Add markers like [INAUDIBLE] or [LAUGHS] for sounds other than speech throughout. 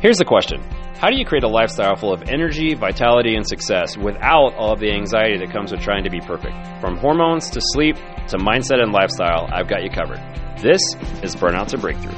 Here's the question How do you create a lifestyle full of energy, vitality, and success without all of the anxiety that comes with trying to be perfect? From hormones to sleep to mindset and lifestyle, I've got you covered. This is Burnout to Breakthrough.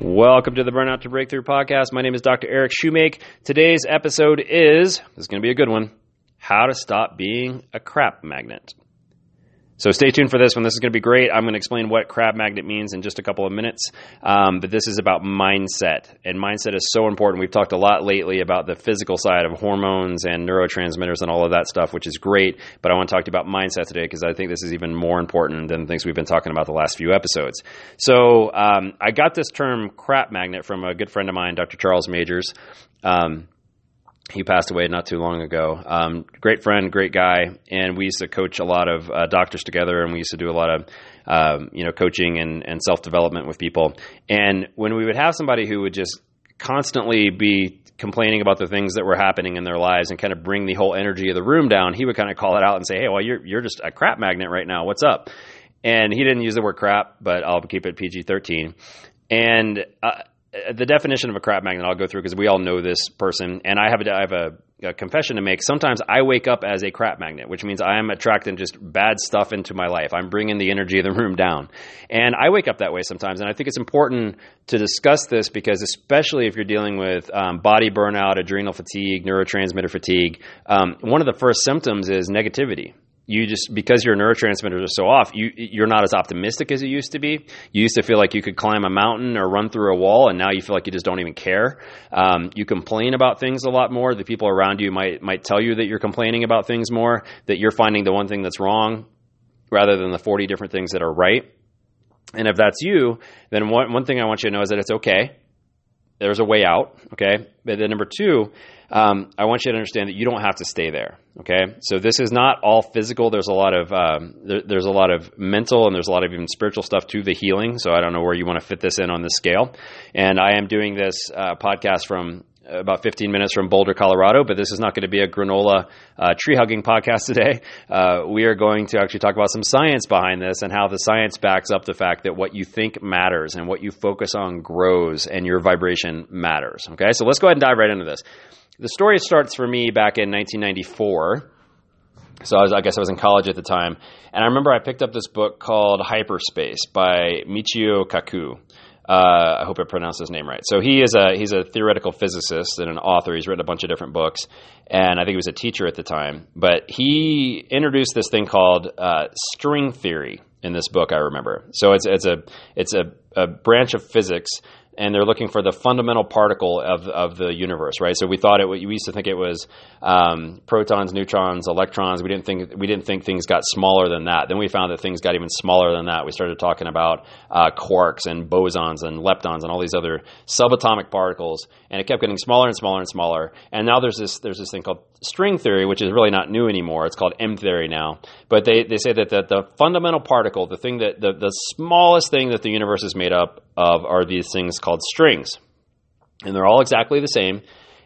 Welcome to the Burnout to Breakthrough podcast. My name is Dr. Eric Shoemake. Today's episode is, this is going to be a good one, how to stop being a crap magnet. So stay tuned for this one. This is going to be great. I'm going to explain what crap magnet means in just a couple of minutes. Um, but this is about mindset, and mindset is so important. We've talked a lot lately about the physical side of hormones and neurotransmitters and all of that stuff, which is great. But I want to talk to you about mindset today because I think this is even more important than things we've been talking about the last few episodes. So um, I got this term crap magnet from a good friend of mine, Dr. Charles Majors. Um, he passed away not too long ago. Um, great friend, great guy, and we used to coach a lot of uh, doctors together, and we used to do a lot of um, you know coaching and, and self development with people. And when we would have somebody who would just constantly be complaining about the things that were happening in their lives and kind of bring the whole energy of the room down, he would kind of call it out and say, "Hey, well, you're you're just a crap magnet right now. What's up?" And he didn't use the word crap, but I'll keep it PG thirteen. And uh, the definition of a crap magnet I'll go through because we all know this person, and I have a, I have a, a, confession to make. Sometimes I wake up as a crap magnet, which means I am attracting just bad stuff into my life. I'm bringing the energy of the room down, and I wake up that way sometimes. And I think it's important to discuss this because, especially if you're dealing with um, body burnout, adrenal fatigue, neurotransmitter fatigue, um, one of the first symptoms is negativity you just because your neurotransmitters are so off, you you're not as optimistic as you used to be. You used to feel like you could climb a mountain or run through a wall, and now you feel like you just don't even care. Um, you complain about things a lot more. The people around you might might tell you that you're complaining about things more. That you're finding the one thing that's wrong rather than the 40 different things that are right. And if that's you, then one one thing I want you to know is that it's okay. There's a way out. Okay, but then number two um, I want you to understand that you don't have to stay there. Okay, so this is not all physical. There's a lot of um, there, there's a lot of mental and there's a lot of even spiritual stuff to the healing. So I don't know where you want to fit this in on the scale. And I am doing this uh, podcast from about 15 minutes from Boulder, Colorado, but this is not going to be a granola uh, tree hugging podcast [LAUGHS] today. Uh, we are going to actually talk about some science behind this and how the science backs up the fact that what you think matters and what you focus on grows and your vibration matters. Okay, so let's go ahead and dive right into this. The story starts for me back in 1994. So I, was, I, guess I was in college at the time, and I remember I picked up this book called Hyperspace by Michio Kaku. Uh, I hope I pronounced his name right. So he is a he's a theoretical physicist and an author. He's written a bunch of different books, and I think he was a teacher at the time. But he introduced this thing called uh, string theory in this book. I remember. So it's it's a it's a, a branch of physics and they're looking for the fundamental particle of, of the universe, right? So we thought it. We used to think it was um, protons, neutrons, electrons. We didn't think we didn't think things got smaller than that. Then we found that things got even smaller than that. We started talking about uh, quarks and bosons and leptons and all these other subatomic particles, and it kept getting smaller and smaller and smaller. And now there's this there's this thing called string theory, which is really not new anymore. It's called M theory now. But they, they say that the, the fundamental particle, the thing that the, the smallest thing that the universe is made up of, are these things called strings, and they're all exactly the same.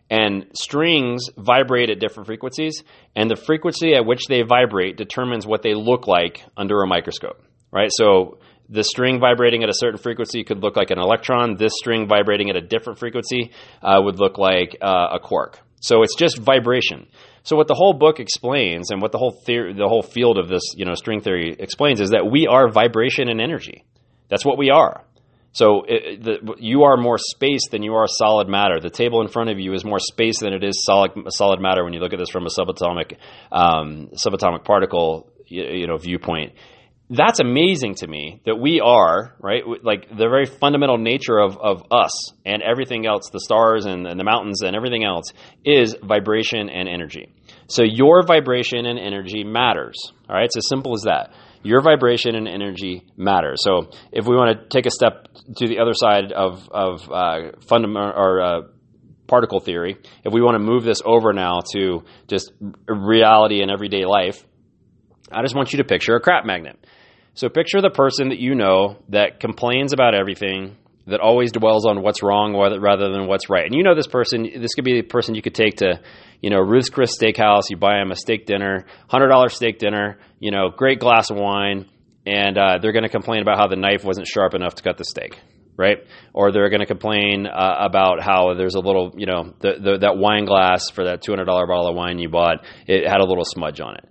And strings vibrate at different frequencies, and the frequency at which they vibrate determines what they look like under a microscope. Right? So the string vibrating at a certain frequency could look like an electron. This string vibrating at a different frequency uh, would look like uh, a quark. So it's just vibration. So what the whole book explains, and what the whole theory, the whole field of this, you know, string theory explains, is that we are vibration and energy. That's what we are. So it, the, you are more space than you are solid matter. The table in front of you is more space than it is solid solid matter. When you look at this from a subatomic um, subatomic particle, you, you know, viewpoint, that's amazing to me that we are right like the very fundamental nature of, of us and everything else the stars and, and the mountains and everything else is vibration and energy. So your vibration and energy matters all right? It's as simple as that. Your vibration and energy matters. So if we want to take a step to the other side of, of uh, fundamental or uh, particle theory if we want to move this over now to just reality in everyday life I just want you to picture a crap magnet. So picture the person that you know that complains about everything, that always dwells on what's wrong rather than what's right. And you know this person, this could be the person you could take to, you know, Ruth's Chris Steakhouse, you buy him a steak dinner, $100 steak dinner, you know, great glass of wine, and uh, they're going to complain about how the knife wasn't sharp enough to cut the steak, right? Or they're going to complain uh, about how there's a little, you know, the, the, that wine glass for that $200 bottle of wine you bought, it had a little smudge on it.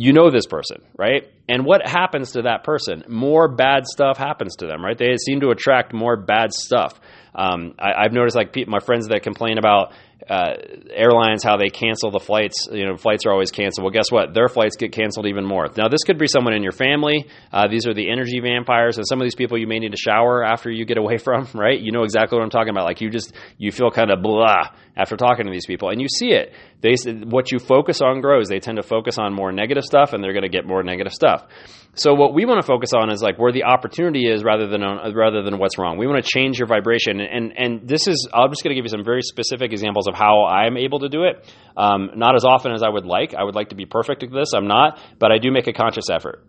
You know this person, right? And what happens to that person? More bad stuff happens to them, right? They seem to attract more bad stuff. Um, I, have noticed like my friends that complain about uh, airlines how they cancel the flights. You know, flights are always canceled. Well, guess what? Their flights get canceled even more. Now, this could be someone in your family. Uh, these are the energy vampires, and some of these people you may need to shower after you get away [LAUGHS] from. Right? You know exactly what I'm talking about. Like you just you feel kind of blah after talking to these people, and you see it. They what you focus on grows. They tend to focus on more negative stuff, and they're going to get more negative stuff. So what we want to focus on is like where the opportunity is rather than on, rather than what's wrong. We want to change your vibration, and and this is I'm just going to give you some very specific examples of how I'm able to do it. Um, not as often as I would like. I would like to be perfect at this. I'm not, but I do make a conscious effort.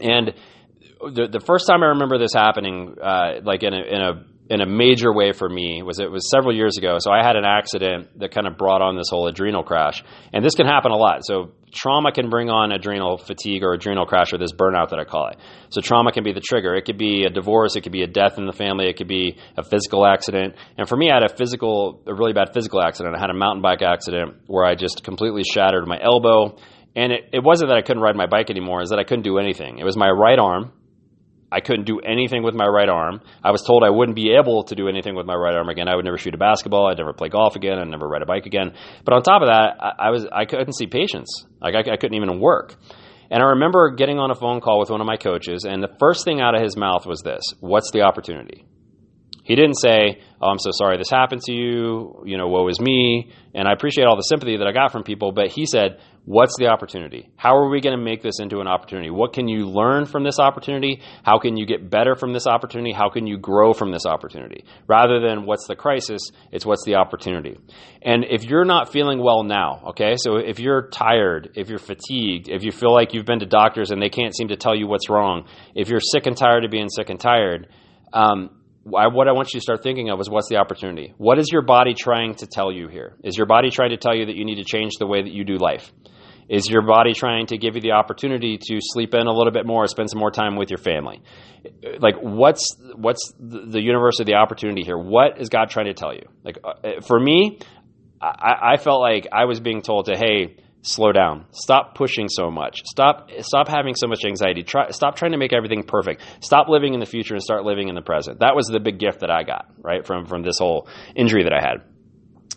And the the first time I remember this happening, uh, like in a in a in a major way for me was it was several years ago. So I had an accident that kind of brought on this whole adrenal crash, and this can happen a lot. So trauma can bring on adrenal fatigue or adrenal crash or this burnout that I call it. So trauma can be the trigger. It could be a divorce, it could be a death in the family, it could be a physical accident. And for me, I had a physical, a really bad physical accident. I had a mountain bike accident where I just completely shattered my elbow. And it, it wasn't that I couldn't ride my bike anymore, is that I couldn't do anything. It was my right arm I couldn't do anything with my right arm. I was told I wouldn't be able to do anything with my right arm again. I would never shoot a basketball. I'd never play golf again. I'd never ride a bike again. But on top of that, I, I was I couldn't see patients. Like I, I couldn't even work. And I remember getting on a phone call with one of my coaches, and the first thing out of his mouth was this: "What's the opportunity?" He didn't say, "Oh, I'm so sorry this happened to you." You know, woe is me. And I appreciate all the sympathy that I got from people, but he said, "What's the opportunity? How are we going to make this into an opportunity? What can you learn from this opportunity? How can you get better from this opportunity? How can you grow from this opportunity?" Rather than what's the crisis, it's what's the opportunity. And if you're not feeling well now, okay? So if you're tired, if you're fatigued, if you feel like you've been to doctors and they can't seem to tell you what's wrong, if you're sick and tired of being sick and tired, um, what I want you to start thinking of is what's the opportunity? What is your body trying to tell you here? Is your body trying to tell you that you need to change the way that you do life? Is your body trying to give you the opportunity to sleep in a little bit more, spend some more time with your family? Like, what's what's the universe of the opportunity here? What is God trying to tell you? Like, uh, for me, I, I felt like I was being told to, hey, slow down. Stop pushing so much. Stop stop having so much anxiety. Try, stop trying to make everything perfect. Stop living in the future and start living in the present. That was the big gift that I got, right, from from this whole injury that I had.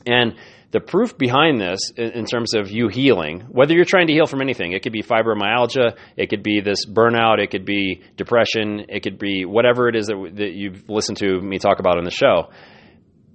And the proof behind this in terms of you healing, whether you're trying to heal from anything, it could be fibromyalgia, it could be this burnout, it could be depression, it could be whatever it is that, that you've listened to me talk about on the show.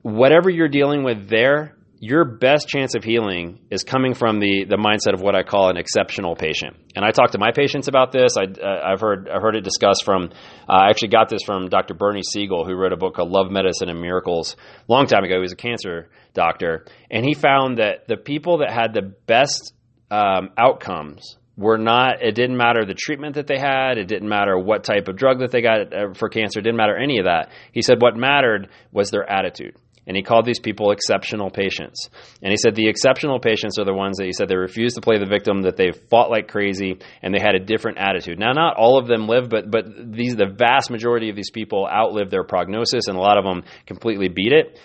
Whatever you're dealing with there, your best chance of healing is coming from the, the mindset of what I call an exceptional patient. And I talk to my patients about this. I, have heard, I've heard it discussed from, uh, I actually got this from Dr. Bernie Siegel, who wrote a book called Love, Medicine, and Miracles a long time ago. He was a cancer doctor. And he found that the people that had the best um, outcomes were not, it didn't matter the treatment that they had, it didn't matter what type of drug that they got uh, for cancer, it didn't matter any of that. He said what mattered was their attitude and he called these people exceptional patients. And he said the exceptional patients are the ones that he said they refused to play the victim, that they fought like crazy, and they had a different attitude. Now, not all of them live, but but these the vast majority of these people outlive their prognosis, and a lot of them completely beat it.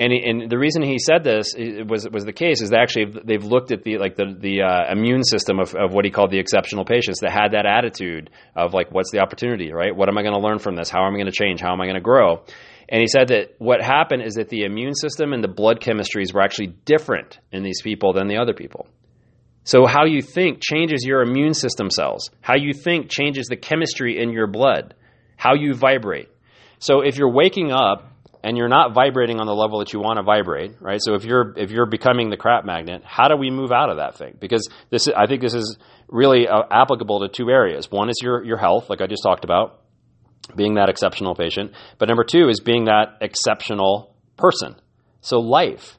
And, and the reason he said this was was the case is that actually they've looked at the like the the uh, immune system of, of what he called the exceptional patients that had that attitude of like what's the opportunity right what am I going to learn from this how am I going to change how am I going to grow and he said that what happened is that the immune system and the blood chemistries were actually different in these people than the other people. So, how you think changes your immune system cells. How you think changes the chemistry in your blood. How you vibrate. So, if you're waking up and you're not vibrating on the level that you want to vibrate, right? So, if you're if you're becoming the crap magnet, how do we move out of that thing? Because this, I think, this is really uh, applicable to two areas. One is your your health, like I just talked about, being that exceptional patient. But number two is being that exceptional person. So life.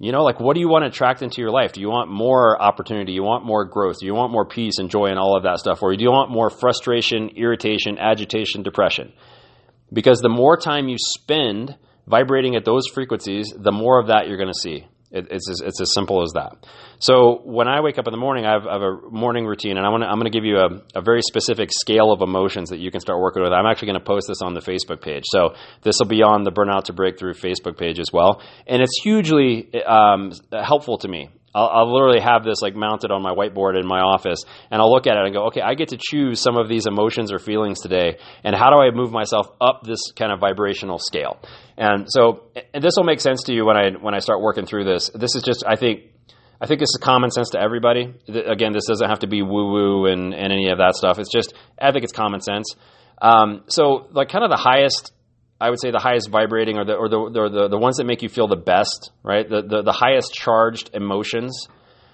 You know, like what do you want to attract into your life? Do you want more opportunity? You want more growth? Do you want more peace and joy and all of that stuff? Or do you want more frustration, irritation, agitation, depression? Because the more time you spend vibrating at those frequencies, the more of that you're going to see. It, it's as, it's as simple as that. So when I wake up in the morning, I have, I have a morning routine, and I want I'm going to give you a, a, very specific scale of emotions that you can start working with. I'm actually going to post this on the Facebook page, so this will be on the Burnout to Breakthrough Facebook page as well, and it's hugely um, helpful to me. I'll, I'll, literally have this like mounted on my whiteboard in my office, and I'll look at it and go, okay, I get to choose some of these emotions or feelings today, and how do I move myself up this kind of vibrational scale? And so, and this will make sense to you when I when I start working through this. This is just, I think, I think this is common sense to everybody. Again, this doesn't have to be woo woo and, and any of that stuff. It's just, I think it's common sense. Um, so, like, kind of the highest I would say the highest vibrating or the or the, the, the ones that make you feel the best, right? The, the, the highest charged emotions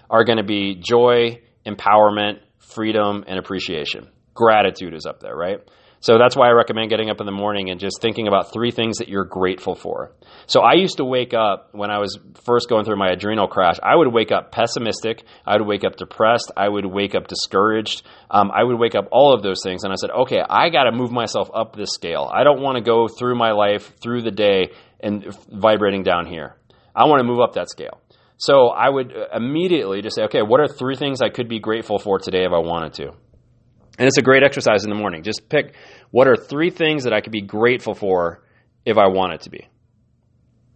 are going to be joy, empowerment, freedom, and appreciation. Gratitude is up there, right? So that's why I recommend getting up in the morning and just thinking about three things that you're grateful for. So I used to wake up when I was first going through my adrenal crash. I would wake up pessimistic. I would wake up depressed. I would wake up discouraged. Um, I would wake up all of those things. And I said, okay, I got to move myself up this scale. I don't want to go through my life, through the day, and vibrating down here. I want to move up that scale. So I would immediately just say, okay, what are three things I could be grateful for today if I wanted to? And it's a great exercise in the morning. Just pick what are three things that I could be grateful for if I want it to be.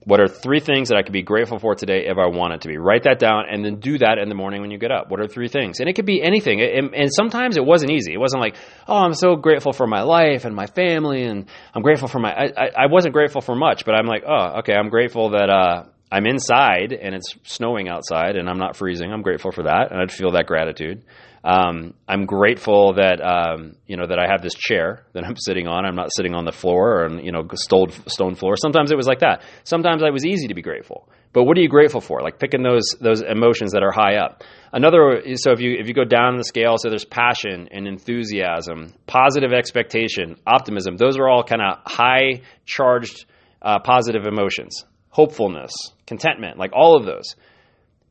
What are three things that I could be grateful for today if I want it to be? Write that down and then do that in the morning when you get up. What are three things? And it could be anything. and sometimes it wasn't easy. It wasn't like, oh, I'm so grateful for my life and my family, and I'm grateful for my. I, I wasn't grateful for much, but I'm like, oh, okay, I'm grateful that uh, I'm inside and it's snowing outside and I'm not freezing. I'm grateful for that, and I'd feel that gratitude. Um, I'm grateful that um, you know that I have this chair [LAUGHS] that I'm sitting on. I'm not sitting on the floor or you know stone stone floor. Sometimes it was like that. Sometimes it was easy to be grateful. But what are you grateful for? Like picking those those emotions that are high up. Another so if you if you go down the scale, so there's passion and enthusiasm, positive expectation, optimism. Those are all kind of high charged uh, positive emotions. Hopefulness, contentment, like all of those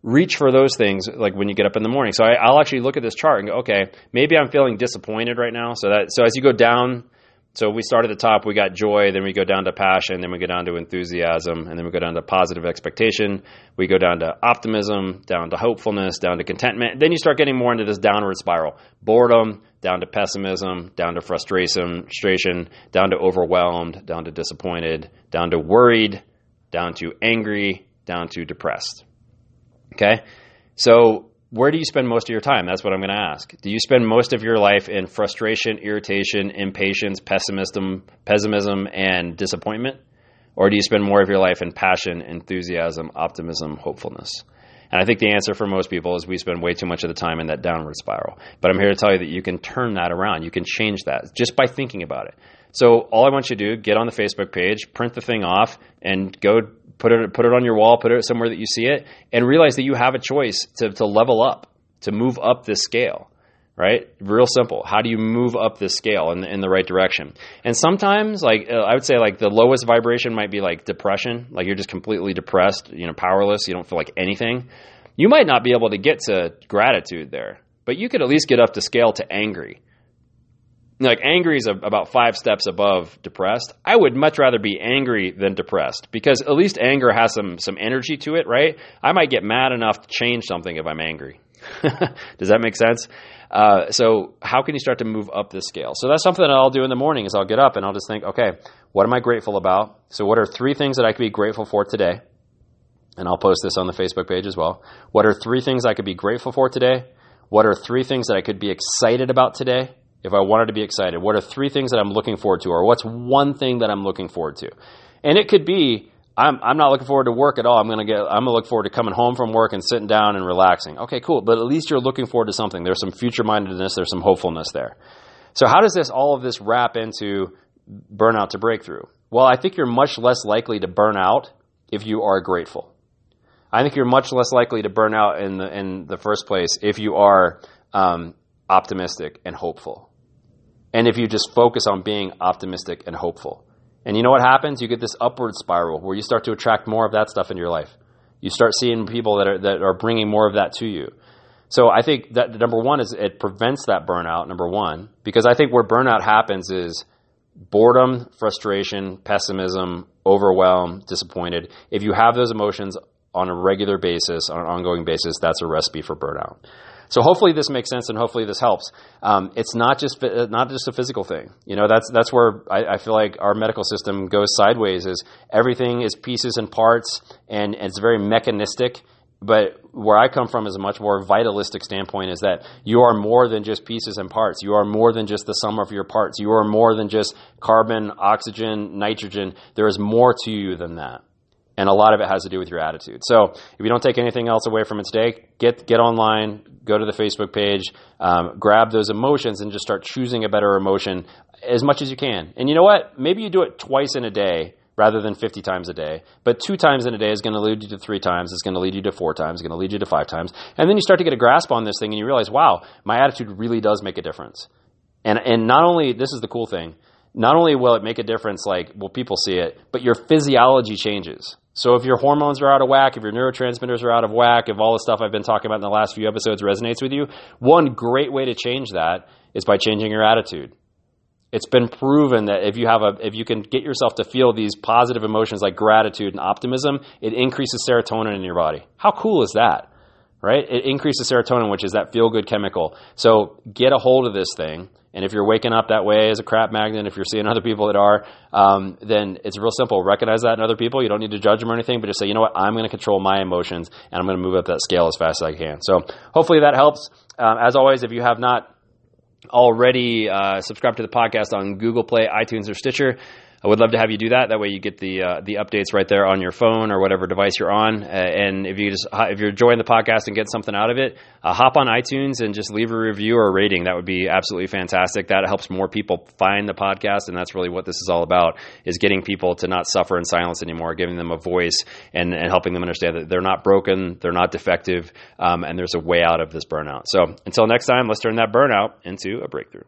reach for those things like when you get up in the morning. So I, will actually look at this chart and go, okay, maybe I'm feeling disappointed right now. So that so as you go down, so we start at the top, we got joy, then we go down to passion, then we go down to enthusiasm, and then we go down to positive expectation. We go down to optimism, down to hopefulness, down to contentment. Then you start getting more into this downward spiral: boredom, down to pessimism, down to frustration, frustration, down to overwhelmed, down to disappointed, down to worried, down to angry, down to depressed. Okay? So, where do you spend most of your time? That's what I'm going to ask. Do you spend most of your life in frustration, irritation, impatience, pessimism, pessimism, and disappointment? Or do you spend more of your life in passion, enthusiasm, optimism, hopefulness? And I think the answer for most people is we spend way too much of the time in that downward spiral. But I'm here to tell you that you can turn that around. You can change that just by thinking about it. So all I want you to do, get on the Facebook page, print the thing off, and go put it put it on your wall, put it somewhere that you see it, and realize that you have a choice to, to level up, to move up this scale. Right? Real simple. How do you move up this scale in the, in the right direction? And sometimes, like uh, I would say, like the lowest vibration might be like depression. Like you're just completely depressed, you know, powerless. You don't feel like anything. You might not be able to get to gratitude there, but you could at least get up to scale to angry like angry is a, about five steps above depressed. I would much rather be angry than depressed because at least anger has some some energy to it, right? I might get mad enough to change something if I'm angry. [LAUGHS] Does that make sense? Uh, so how can you start to move up this scale? So that's something that I'll do in the morning is I'll get up and I'll just think, okay, what am I grateful about? So what are three things that I could be grateful for today? And I'll post this on the Facebook page as well. What are three things I could be grateful for today? What are three things that I could be excited about today? If I wanted to be excited? What are three things that I'm looking forward to? Or what's one thing that I'm looking forward to? And it could be, I'm, I'm not looking forward to work at all. I'm going to get, I'm going to look forward to coming home from work and sitting down and relaxing. Okay, cool. But at least you're looking forward to something. There's some future mindedness. There's some hopefulness there. So how does this, all of this wrap into burnout to breakthrough? Well, I think you're much less likely to burn out if you are grateful. I think you're much less likely to burn out in the in the first place if you are um, optimistic and hopeful. And if you just focus on being optimistic and hopeful. And you know what happens? You get this upward spiral where you start to attract more of that stuff in your life. You start seeing people that are, that are bringing more of that to you. So I think that number one is it prevents that burnout, number one, because I think where burnout happens is boredom, frustration, pessimism, overwhelm, disappointed. If you have those emotions on a regular basis, on an ongoing basis, that's a recipe for burnout. So hopefully this makes sense, and hopefully this helps. Um, it's not just not just a physical thing. You know, that's that's where I, I, feel like our medical system goes sideways. Is everything is pieces and parts, and, and it's very mechanistic. But where I come from is a much more vitalistic standpoint. Is that you are more than just pieces and parts. You are more than just the sum of your parts. You are more than just carbon, oxygen, nitrogen. There is more to you than that and a lot of it has to do with your attitude. So if you don't take anything else away from it today, get get online, go to the Facebook page, um, grab those emotions, and just start choosing a better emotion as much as you can. And you know what? Maybe you do it twice in a day rather than 50 times a day. But two times in a day is going to lead you to three times. It's going to lead you to four times. It's going to lead you to five times. And then you start to get a grasp on this thing, and you realize, wow, my attitude really does make a difference. And and not only this is the cool thing. Not only will it make a difference, like will people see it, but your physiology changes. So if your hormones are out of whack, if your neurotransmitters are out of whack, if all the stuff I've been talking about in the last few episodes resonates with you, one great way to change that is by changing your attitude. It's been proven that if you have a if you can get yourself to feel these positive emotions like gratitude and optimism, it increases serotonin in your body. How cool is that? Right? It increases serotonin, which is that feel good chemical. So get a hold of this thing and if you're waking up that way as a crap magnet, if you're seeing other people that are, um, then it's real simple. Recognize that in other people. You don't need to judge them or anything, but just say, you know what, I'm going to control my emotions and I'm going to move up that scale as fast as I can. So hopefully that helps. Um, as always, if you have not already uh, subscribed to the podcast on Google Play, iTunes, or Stitcher, I would love to have you do that. That way, you get the uh, the updates right there on your phone or whatever device you're on. Uh, and if you just if you're enjoying the podcast and get something out of it, uh, hop on iTunes and just leave a review or a rating. That would be absolutely fantastic. That helps more people find the podcast, and that's really what this is all about: is getting people to not suffer in silence anymore, giving them a voice, and, and helping them understand that they're not broken, they're not defective, um, and there's a way out of this burnout. So until next time, let's turn that burnout into a breakthrough.